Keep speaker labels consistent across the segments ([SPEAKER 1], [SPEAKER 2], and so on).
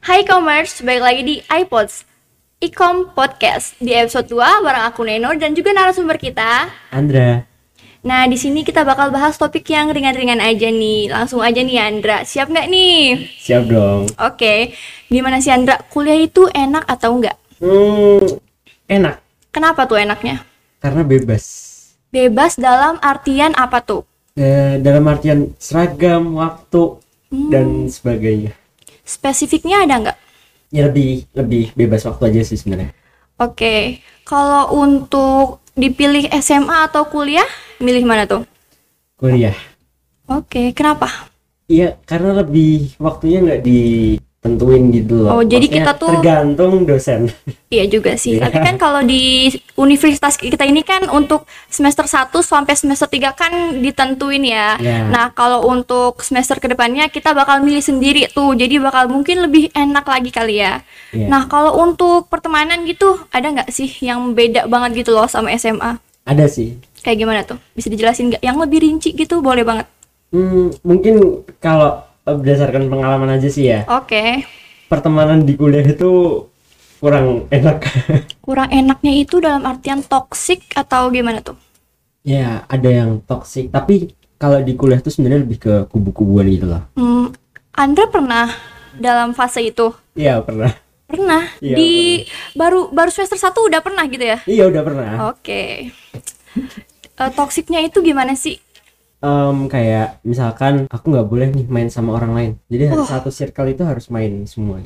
[SPEAKER 1] Hai Commerce, balik lagi di iPods Ecom Podcast di episode 2 bareng aku Neno dan juga narasumber kita.
[SPEAKER 2] Andra,
[SPEAKER 1] Nah, di sini kita bakal bahas topik yang ringan-ringan aja nih. Langsung aja nih Andra. Siap nggak nih?
[SPEAKER 2] siap dong.
[SPEAKER 1] Oke. Gimana sih Andra? Kuliah itu enak atau enggak?
[SPEAKER 2] Hmm, enak
[SPEAKER 1] Kenapa tuh enaknya?
[SPEAKER 2] karena bebas.
[SPEAKER 1] Bebas dalam artian apa tuh?
[SPEAKER 2] Eh, dalam artian seragam, waktu dan sebagainya.
[SPEAKER 1] Spesifiknya ada nggak?
[SPEAKER 2] Ya lebih lebih bebas waktu aja sih sebenarnya.
[SPEAKER 1] Oke. Kalau untuk dipilih SMA atau kuliah, milih mana tuh?
[SPEAKER 2] Kuliah.
[SPEAKER 1] Oke, kenapa?
[SPEAKER 2] Iya, karena lebih waktunya nggak ditentuin gitu loh.
[SPEAKER 1] Oh, jadi
[SPEAKER 2] Maksudnya
[SPEAKER 1] kita tuh-
[SPEAKER 2] tergantung dosen.
[SPEAKER 1] Iya juga sih.
[SPEAKER 2] Iya.
[SPEAKER 1] Tapi kan kalau di universitas kita ini kan untuk semester 1 sampai semester 3 kan ditentuin ya.
[SPEAKER 2] Iya.
[SPEAKER 1] Nah, kalau untuk semester ke depannya kita bakal milih sendiri tuh. Jadi bakal mungkin lebih enak lagi kali ya.
[SPEAKER 2] Iya.
[SPEAKER 1] Nah, kalau untuk pertemanan gitu, ada nggak sih yang beda banget gitu loh sama SMA?
[SPEAKER 2] Ada sih.
[SPEAKER 1] Kayak gimana tuh? Bisa dijelasin nggak? Yang lebih rinci gitu boleh banget.
[SPEAKER 2] Hmm, mungkin kalau berdasarkan pengalaman aja sih ya.
[SPEAKER 1] Oke.
[SPEAKER 2] Pertemanan di kuliah itu kurang enak.
[SPEAKER 1] Kurang enaknya itu dalam artian toksik atau gimana tuh?
[SPEAKER 2] ya, ada yang toksik, tapi kalau di kuliah tuh sebenarnya lebih ke kubu-kubuan gitu loh.
[SPEAKER 1] Hmm, Andra pernah dalam fase itu?
[SPEAKER 2] Iya, pernah.
[SPEAKER 1] Pernah.
[SPEAKER 2] Iya,
[SPEAKER 1] di baru baru semester 1 udah pernah gitu ya?
[SPEAKER 2] Iya, udah pernah.
[SPEAKER 1] Oke. Eh, toksiknya itu gimana sih?
[SPEAKER 2] Em, kayak misalkan aku nggak boleh nih main sama orang lain. Jadi harus satu circle itu harus main semua.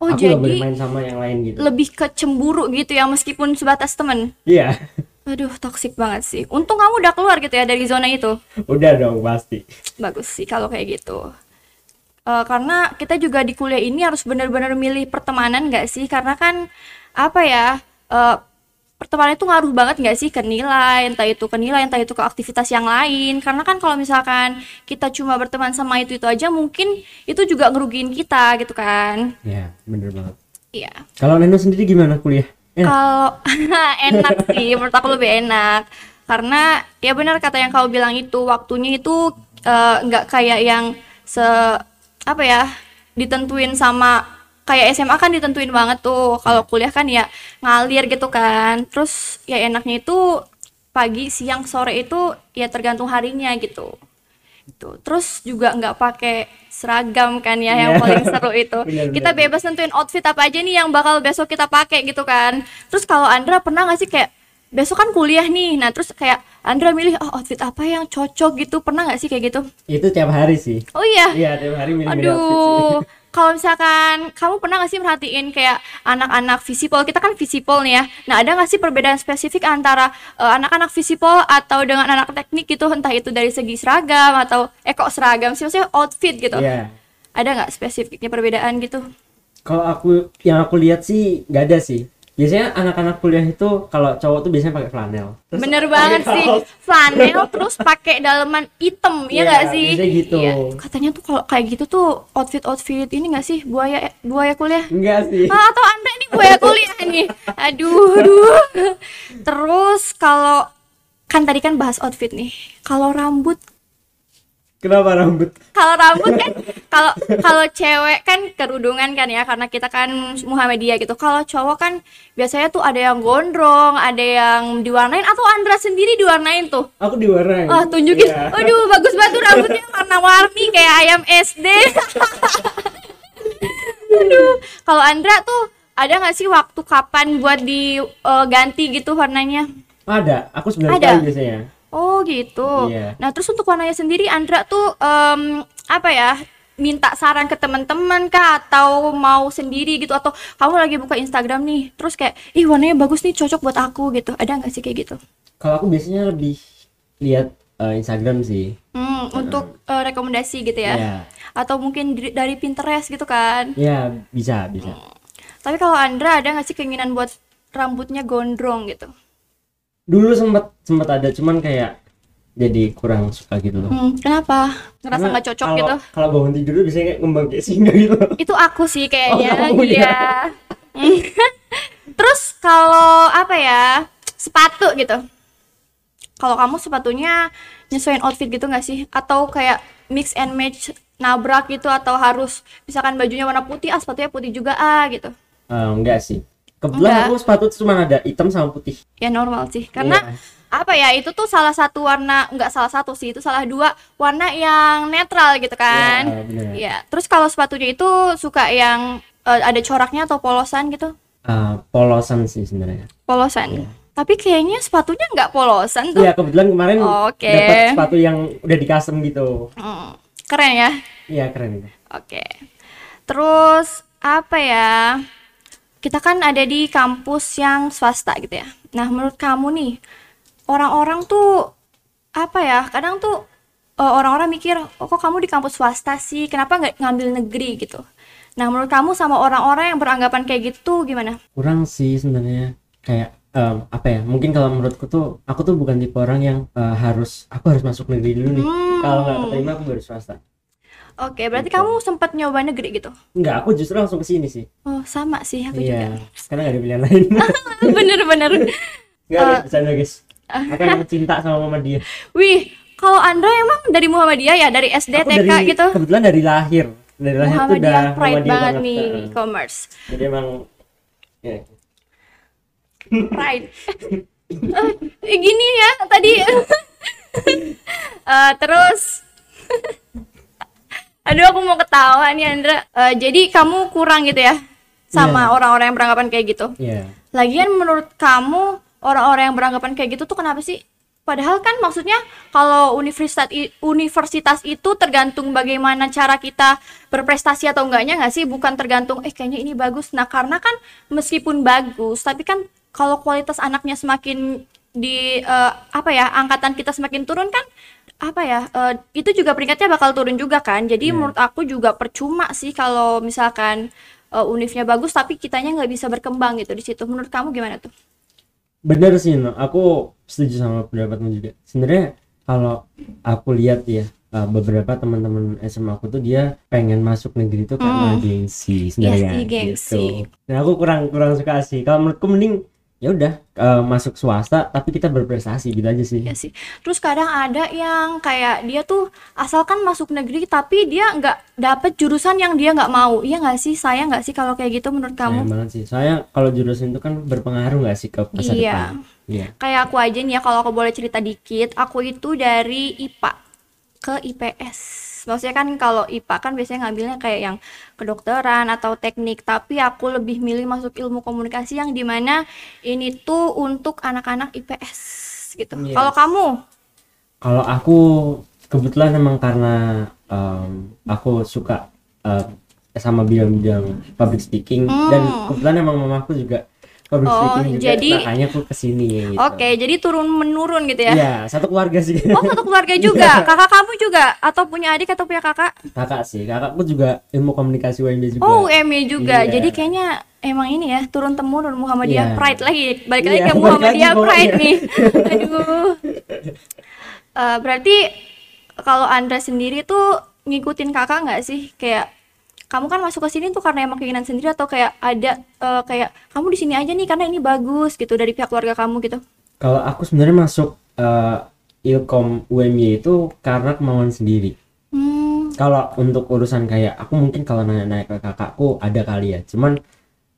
[SPEAKER 1] Oh,
[SPEAKER 2] aku nggak boleh main sama yang lain gitu.
[SPEAKER 1] lebih ke cemburu gitu ya meskipun sebatas temen.
[SPEAKER 2] Iya,
[SPEAKER 1] Aduh, toksik banget sih. Untung kamu udah keluar gitu ya dari zona itu.
[SPEAKER 2] udah dong pasti.
[SPEAKER 1] Bagus sih kalau kayak gitu. Eh, karena kita juga di kuliah ini harus benar-benar milih pertemanan nggak sih? Karena kan apa ya? eh, pertemanan itu ngaruh banget nggak sih ke nilai, entah itu ke nilai, entah itu ke aktivitas yang lain. Karena kan kalau misalkan kita cuma berteman sama itu itu aja, mungkin itu juga ngerugiin kita gitu kan?
[SPEAKER 2] Ya, bener banget.
[SPEAKER 1] Iya.
[SPEAKER 2] Kalau Neno sendiri gimana kuliah? Eh,
[SPEAKER 1] Kalau enak sih, menurut aku lebih enak. Karena ya benar kata yang kau bilang itu waktunya itu eh, nggak kayak yang se apa ya ditentuin sama kayak SMA kan ditentuin banget tuh. Kalau kuliah kan ya ngalir gitu kan. Terus ya enaknya itu pagi, siang, sore itu ya tergantung harinya gitu. Gitu. Terus juga nggak pakai seragam kan ya yang
[SPEAKER 2] Iya.
[SPEAKER 1] paling seru itu. Kita bebas nentuin outfit apa aja nih yang bakal besok kita pakai gitu kan. Terus kalau Andra pernah nggak sih kayak besok kan kuliah nih, nah terus kayak Andra milih oh outfit apa yang cocok gitu, pernah nggak sih kayak gitu?
[SPEAKER 2] itu tiap hari sih.
[SPEAKER 1] Oh iya,
[SPEAKER 2] Iya, tiap hari milih-milih outfit sih.
[SPEAKER 1] Kalau misalkan kamu pernah nggak sih merhatiin kayak anak-anak visipol, kita kan visipol nih ya. Nah ada nggak sih perbedaan spesifik antara eh, anak-anak visipol atau dengan anak teknik gitu, entah itu dari segi seragam atau eh kok seragam sih, maksudnya outfit gitu.
[SPEAKER 2] Iya.
[SPEAKER 1] Ada nggak spesifiknya perbedaan gitu?
[SPEAKER 2] Kalau aku yang aku lihat sih nggak ada sih. Biasanya anak-anak kuliah itu kalau cowok tuh biasanya pakai flanel. Terus
[SPEAKER 1] Bener banget sih
[SPEAKER 2] kaos.
[SPEAKER 1] flanel terus pakai daleman hitam ya nggak sih?
[SPEAKER 2] biasanya gitu.
[SPEAKER 1] Iya. Katanya tuh kalau kayak gitu tuh outfit outfit ini nggak sih buaya buaya kuliah?
[SPEAKER 2] Enggak sih.
[SPEAKER 1] Ah, atau anda ini buaya kuliah nih? Aduh, aduh. Terus kalau kan tadi kan bahas outfit nih. Kalau rambut
[SPEAKER 2] Kenapa rambut?
[SPEAKER 1] kalau rambut kan kalau kalau cewek kan kerudungan kan ya karena kita kan Muhammadiyah gitu. Kalau cowok kan biasanya tuh ada yang gondrong, ada yang diwarnain atau Andra sendiri diwarnain tuh.
[SPEAKER 2] Aku diwarnain.
[SPEAKER 1] Oh, tunjukin.
[SPEAKER 2] Iya.
[SPEAKER 1] Waduh, bagus banget tuh rambutnya warna-warni kayak ayam SD. Aduh, kalau Andra tuh ada nggak sih waktu kapan buat diganti gitu warnanya?
[SPEAKER 2] Ada, aku sebenarnya biasanya.
[SPEAKER 1] Oh, gitu.
[SPEAKER 2] Iya.
[SPEAKER 1] Nah, terus untuk warnanya sendiri Andra tuh em, apa ya? Minta saran ke teman-teman kah atau mau sendiri gitu atau kamu lagi buka Instagram nih, terus kayak, "Ih, warnanya bagus nih, cocok buat aku." gitu. Ada nggak sih kayak gitu?
[SPEAKER 2] Kalau aku biasanya lebih lihat eh, Instagram sih.
[SPEAKER 1] Hmm, untuk eh, rekomendasi gitu ya.
[SPEAKER 2] Iya.
[SPEAKER 1] atau mungkin di- dari Pinterest gitu kan.
[SPEAKER 2] Ya, bisa, bisa.
[SPEAKER 1] Tapi kalau Andra ada nggak sih keinginan buat rambutnya gondrong gitu?
[SPEAKER 2] Dulu sempet sempet ada, cuman kayak jadi kurang suka gitu loh.
[SPEAKER 1] Hmm, kenapa? Ngerasa nggak cocok
[SPEAKER 2] kalau-
[SPEAKER 1] gitu?
[SPEAKER 2] Kalau bangun tidur tuh biasanya kayak ngembang kayak singa gitu.
[SPEAKER 1] Itu aku sih kayaknya.
[SPEAKER 2] Oh, kamu
[SPEAKER 1] iya. Terus kalau apa ya? Sepatu gitu. Kalau kamu sepatunya nyesuaiin outfit gitu nggak sih? Atau kayak mix and match nabrak gitu atau harus misalkan bajunya warna putih, ah sepatunya putih juga ah gitu.
[SPEAKER 2] Eh, enggak sih kebetulan aku sepatu tuh cuma ada hitam sama putih
[SPEAKER 1] Ya normal sih. Karena
[SPEAKER 2] Iya.
[SPEAKER 1] apa ya itu tuh salah satu warna nggak salah satu sih itu salah dua warna yang netral gitu kan.
[SPEAKER 2] Iya, bener.
[SPEAKER 1] Iya. Terus kalau sepatunya itu suka yang eh, ada coraknya atau polosan gitu?
[SPEAKER 2] Eh, polosan sih sebenarnya
[SPEAKER 1] Polosan. Tapi kayaknya sepatunya nggak polosan tuh.
[SPEAKER 2] Iya kebetulan kemarin
[SPEAKER 1] Oke.
[SPEAKER 2] dapat sepatu yang udah di custom gitu
[SPEAKER 1] Hmm, keren ya.
[SPEAKER 2] iya keren
[SPEAKER 1] Oke. Terus apa ya? Kita kan ada di kampus yang swasta gitu ya. Nah, menurut kamu nih, orang-orang tuh apa ya? Kadang tuh eh, orang-orang mikir, oh, kok kamu di kampus swasta sih? Kenapa nggak ngambil negeri gitu? Nah, menurut kamu sama orang-orang yang beranggapan kayak gitu gimana?
[SPEAKER 2] kurang sih sebenarnya kayak em, apa ya mungkin kalau menurutku tuh aku tuh bukan tipe orang yang eh, harus aku harus masuk negeri dulu nih
[SPEAKER 1] Hmm.
[SPEAKER 2] kalau nggak keterima aku baru swasta
[SPEAKER 1] Oke, berarti
[SPEAKER 2] Gitu.
[SPEAKER 1] kamu sempat nyoba negeri gitu?
[SPEAKER 2] Enggak, aku justru langsung ke sini sih.
[SPEAKER 1] Oh, sama sih aku
[SPEAKER 2] Iya,
[SPEAKER 1] juga.
[SPEAKER 2] karena gak ada pilihan lain.
[SPEAKER 1] Bener-bener.
[SPEAKER 2] Enggak
[SPEAKER 1] Eh.
[SPEAKER 2] ada bercanda guys. Aku emang cinta sama mama dia.
[SPEAKER 1] Wih, kalau Andra emang dari Muhammadiyah ya, dari SD,
[SPEAKER 2] Aku
[SPEAKER 1] TK
[SPEAKER 2] dari
[SPEAKER 1] gitu?
[SPEAKER 2] kebetulan dari lahir. Dari lahir tuh udah
[SPEAKER 1] Muhammadiyah pride
[SPEAKER 2] Muhammadiyah
[SPEAKER 1] banget nih
[SPEAKER 2] Heeh.
[SPEAKER 1] commerce
[SPEAKER 2] Jadi emang ya,
[SPEAKER 1] pride eh, gini ya tadi Eh, terus aduh aku mau ketawa nih Andra. Eh, jadi kamu kurang gitu ya sama
[SPEAKER 2] Iya.
[SPEAKER 1] orang-orang yang beranggapan kayak gitu?
[SPEAKER 2] Iya.
[SPEAKER 1] lagian menurut kamu orang-orang yang beranggapan kayak gitu tuh kenapa sih? Padahal kan maksudnya kalau universitas universitas itu tergantung bagaimana cara kita berprestasi atau enggaknya nggak sih? Bukan tergantung eh kayaknya ini bagus. Nah karena kan meskipun bagus tapi kan kalau kualitas anaknya semakin di eh, apa ya angkatan kita semakin turun kan apa ya eh, itu juga peringkatnya bakal turun juga kan jadi
[SPEAKER 2] Iya.
[SPEAKER 1] menurut aku juga percuma sih kalau misalkan eh, univnya bagus tapi kitanya nggak bisa berkembang gitu di situ menurut kamu gimana tuh
[SPEAKER 2] Bener sih, no. aku setuju sama pendapatmu juga. Sebenarnya kalau aku lihat ya uh, beberapa teman-teman SMA aku tuh dia pengen masuk negeri itu karena
[SPEAKER 1] Hmm.
[SPEAKER 2] gengsi
[SPEAKER 1] Iya
[SPEAKER 2] sebenarnya
[SPEAKER 1] sih, gengsi.
[SPEAKER 2] gitu. Dan aku kurang kurang suka sih. Kalau menurutku mending ya udah uh, masuk swasta tapi kita berprestasi gitu aja sih.
[SPEAKER 1] ya sih terus kadang ada yang kayak dia tuh asalkan masuk negeri tapi dia nggak dapet jurusan yang dia nggak mau iya nggak sih sayang nggak sih kalau kayak gitu menurut
[SPEAKER 2] Sayang
[SPEAKER 1] kamu
[SPEAKER 2] banget sih. Soalnya kalau jurusan itu kan berpengaruh nggak sih ke masa
[SPEAKER 1] Iya.
[SPEAKER 2] depan? Iya.
[SPEAKER 1] kayak aku aja nih ya kalau aku boleh cerita dikit aku itu dari IPA ke IPS maksudnya kan kalau IPA kan biasanya ngambilnya kayak yang kedokteran atau teknik tapi aku lebih milih masuk ilmu komunikasi yang di mana ini tuh untuk anak-anak IPS gitu
[SPEAKER 2] Yes.
[SPEAKER 1] kalau kamu
[SPEAKER 2] Kalau aku kebetulan emang karena em, aku suka em, sama bidang-bidang public speaking dan
[SPEAKER 1] Hmm.
[SPEAKER 2] kebetulan emang mamaku juga public
[SPEAKER 1] Oh,
[SPEAKER 2] speaking juga
[SPEAKER 1] jadi-
[SPEAKER 2] makanya aku ke sini gitu.
[SPEAKER 1] oke jadi turun menurun gitu ya
[SPEAKER 2] Iya, satu keluarga sih.
[SPEAKER 1] Oh satu keluarga juga, kakak kamu juga atau punya adik atau punya kakak?
[SPEAKER 2] Kakak sih, kakakku juga ilmu komunikasi UMB juga.
[SPEAKER 1] Oh UMY juga,
[SPEAKER 2] Iya.
[SPEAKER 1] jadi kayaknya emang ini ya turun temurun Muhammadiyah
[SPEAKER 2] Iya.
[SPEAKER 1] Pride lagi, balik lagi
[SPEAKER 2] Iya,
[SPEAKER 1] ke Muhammadiyah
[SPEAKER 2] lagi
[SPEAKER 1] Pride nih. Aduh. Eh, berarti kalau Andra sendiri tuh ngikutin kakak nggak sih? Kayak kamu kan masuk ke sini tuh karena emang keinginan sendiri atau kayak ada eh, kayak kamu di sini aja nih karena ini bagus gitu dari pihak keluarga kamu gitu?
[SPEAKER 2] Kalau aku sebenarnya masuk eh, Ilkom UMY itu karena kemauan sendiri.
[SPEAKER 1] Hmm,
[SPEAKER 2] kalau untuk urusan kayak aku mungkin kalau nanya-nanya ke kakakku ada kali ya cuman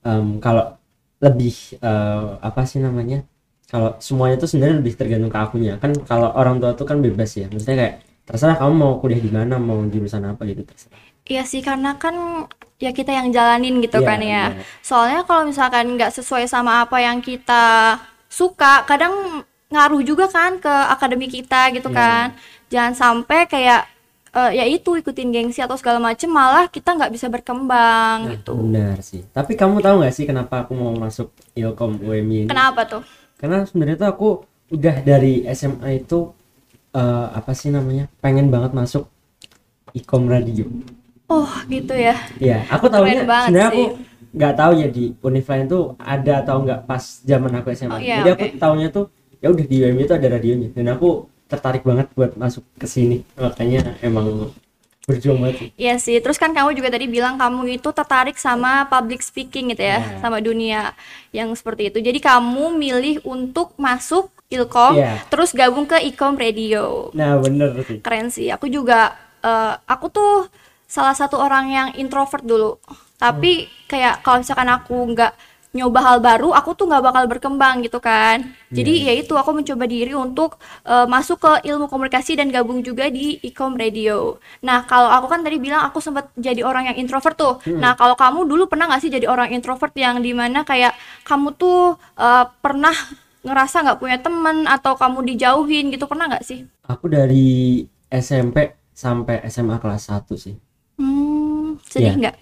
[SPEAKER 2] em, kalau lebih eh, apa sih namanya kalau semuanya tuh sebenarnya lebih tergantung ke akunya kan kalau orang tua tuh kan bebas ya maksudnya kayak terserah kamu mau kuliah di mana mau jurusan apa gitu terserah
[SPEAKER 1] iya sih karena kan ya kita yang jalanin gitu
[SPEAKER 2] Iya,
[SPEAKER 1] kan ya.
[SPEAKER 2] benar.
[SPEAKER 1] Soalnya kalau misalkan nggak sesuai sama apa yang kita suka, kadang ngaruh juga kan ke akademi kita gitu
[SPEAKER 2] Iya.
[SPEAKER 1] kan. Jangan sampai kayak eh, ya itu ikutin gengsi atau segala macem malah kita nggak bisa berkembang
[SPEAKER 2] Nah,
[SPEAKER 1] gitu.
[SPEAKER 2] benar sih tapi kamu tahu nggak sih kenapa aku mau masuk Ilkom UMY ini
[SPEAKER 1] Kenapa tuh?
[SPEAKER 2] karena sebenarnya tuh aku udah dari SMA itu eh, apa sih namanya pengen banget masuk Ikom Radio
[SPEAKER 1] Oh gitu ya.
[SPEAKER 2] Iya, aku tahunya sebenarnya aku nggak tahu ya di Unifline tuh ada atau nggak pas zaman aku SMA.
[SPEAKER 1] Oh, iya,
[SPEAKER 2] Jadi aku
[SPEAKER 1] oke.
[SPEAKER 2] tahunya tuh ya udah di UMY itu ada radionya dan aku tertarik banget buat masuk ke sini. Makanya emang berjuang banget. sih.
[SPEAKER 1] Iya sih, terus kan kamu juga tadi bilang kamu itu tertarik sama public speaking gitu ya,
[SPEAKER 2] Iya.
[SPEAKER 1] sama dunia yang seperti itu. Jadi kamu milih untuk masuk Ilkom,
[SPEAKER 2] Iya.
[SPEAKER 1] terus gabung ke Ikom Radio.
[SPEAKER 2] Nah, bener sih.
[SPEAKER 1] Keren sih. Aku juga, eh, aku tuh salah satu orang yang introvert dulu. Tapi kayak kalau misalkan aku nggak nyoba hal baru, aku tuh nggak bakal berkembang gitu kan. Jadi ya itu aku mencoba diri untuk eh, masuk ke ilmu komunikasi dan gabung juga di Ecom Radio. Nah kalau aku kan tadi bilang aku sempat jadi orang yang introvert tuh. Nah kalau kamu dulu pernah nggak sih jadi orang introvert yang di mana kayak kamu tuh eh, pernah ngerasa nggak punya teman atau kamu dijauhin gitu pernah nggak sih?
[SPEAKER 2] Aku dari SMP sampai SMA kelas 1 sih.
[SPEAKER 1] Hmm, sedih
[SPEAKER 2] Iya.
[SPEAKER 1] nggak?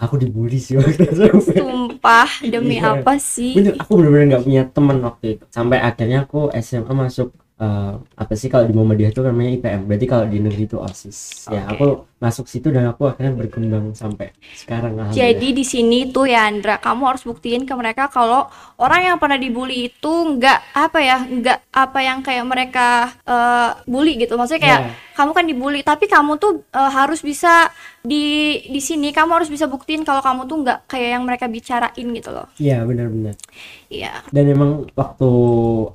[SPEAKER 2] Aku dibully sih waktu SMP.
[SPEAKER 1] Sumpah, demi
[SPEAKER 2] Iya.
[SPEAKER 1] apa sih?
[SPEAKER 2] Bener, aku bener-bener nggak punya temen waktu itu. Sampai akhirnya aku SMA masuk eh, apa sih kalau di Muhammadiyah itu namanya IPM. Berarti kalau di negeri itu OSIS. Ya,
[SPEAKER 1] Oke.
[SPEAKER 2] aku masuk situ dan aku akhirnya berkembang sampai sekarang.
[SPEAKER 1] Jadi di sini tuh ya Andra, kamu harus buktiin ke mereka kalau orang yang pernah dibully itu nggak apa ya, nggak apa yang kayak mereka eh, bully gitu. Maksudnya kayak
[SPEAKER 2] Ya.
[SPEAKER 1] kamu kan dibully, tapi kamu tuh eh, harus bisa di di sini kamu harus bisa buktiin kalau kamu tuh nggak kayak yang mereka bicarain gitu loh.
[SPEAKER 2] Iya, benar-benar.
[SPEAKER 1] Iya.
[SPEAKER 2] Dan emang waktu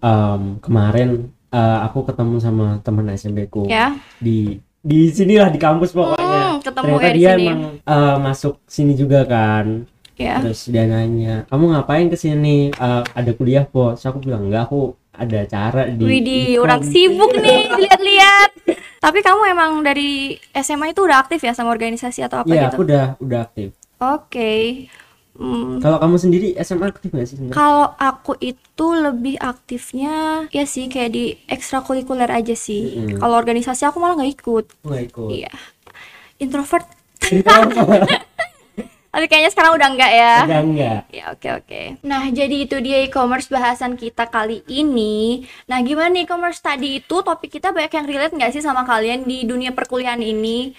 [SPEAKER 2] em, kemarin eh, aku ketemu sama teman SMP ku
[SPEAKER 1] Ya.
[SPEAKER 2] di di sinilah di kampus pokoknya.
[SPEAKER 1] Hmm, ketemu
[SPEAKER 2] Ternyata
[SPEAKER 1] ya di
[SPEAKER 2] dia
[SPEAKER 1] sini.
[SPEAKER 2] emang eh, masuk sini juga kan.
[SPEAKER 1] Ya.
[SPEAKER 2] Terus dia nanya, kamu ngapain ke sini? Eh, ada kuliah po? Terus aku bilang enggak, aku ada acara di.
[SPEAKER 1] Widih,
[SPEAKER 2] Ikom."
[SPEAKER 1] orang sibuk nih, lihat-lihat. Tapi kamu emang dari SMA itu udah aktif ya sama organisasi atau apa
[SPEAKER 2] Iya,
[SPEAKER 1] gitu?
[SPEAKER 2] aku udah udah aktif.
[SPEAKER 1] Oke. Hmm,
[SPEAKER 2] Kalau kamu sendiri SMA aktif nggak sih?
[SPEAKER 1] Kalau aku itu lebih aktifnya ya sih kayak di ekstrakurikuler aja sih.
[SPEAKER 2] Mm-mm.
[SPEAKER 1] Kalau organisasi aku malah nggak ikut.
[SPEAKER 2] Aku nggak ikut.
[SPEAKER 1] Iya. Introvert. Tapi kayaknya sekarang udah enggak ya.
[SPEAKER 2] Enggak enggak.
[SPEAKER 1] Ya oke oke. Nah jadi itu dia e-commerce bahasan kita kali ini. Nah gimana nih e-commerce tadi itu topik kita banyak yang relate nggak sih sama kalian di dunia perkuliahan ini?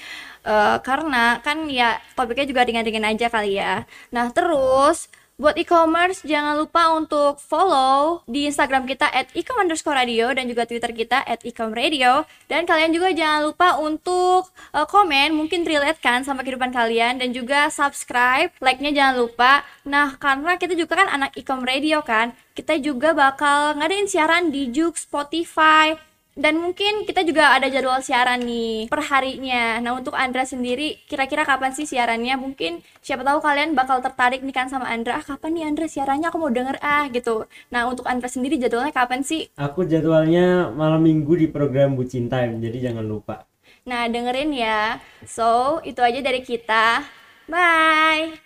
[SPEAKER 1] Eh, karena kan ya topiknya juga ringan-ringan aja kali ya. Nah terus buat e-commerce jangan lupa untuk follow di Instagram kita at ecom underscore radio dan juga Twitter kita at ecom radio dan kalian juga jangan lupa untuk eh, komen mungkin relate kan sama kehidupan kalian dan juga subscribe like-nya jangan lupa nah karena kita juga kan anak ecom radio kan kita juga bakal ngadain siaran di Juk Spotify dan mungkin kita juga ada jadwal siaran nih per harinya. Nah, untuk Andra sendiri kira-kira kapan sih siarannya? Mungkin siapa tahu kalian bakal tertarik nih kan sama Andra. Ah, kapan nih Andra siarannya? Aku mau denger ah gitu. Nah, untuk Andra sendiri jadwalnya kapan sih?
[SPEAKER 2] Aku jadwalnya malam minggu di program Bucin Time, jadi jangan lupa.
[SPEAKER 1] Nah, dengerin ya. So, itu aja dari kita. Bye.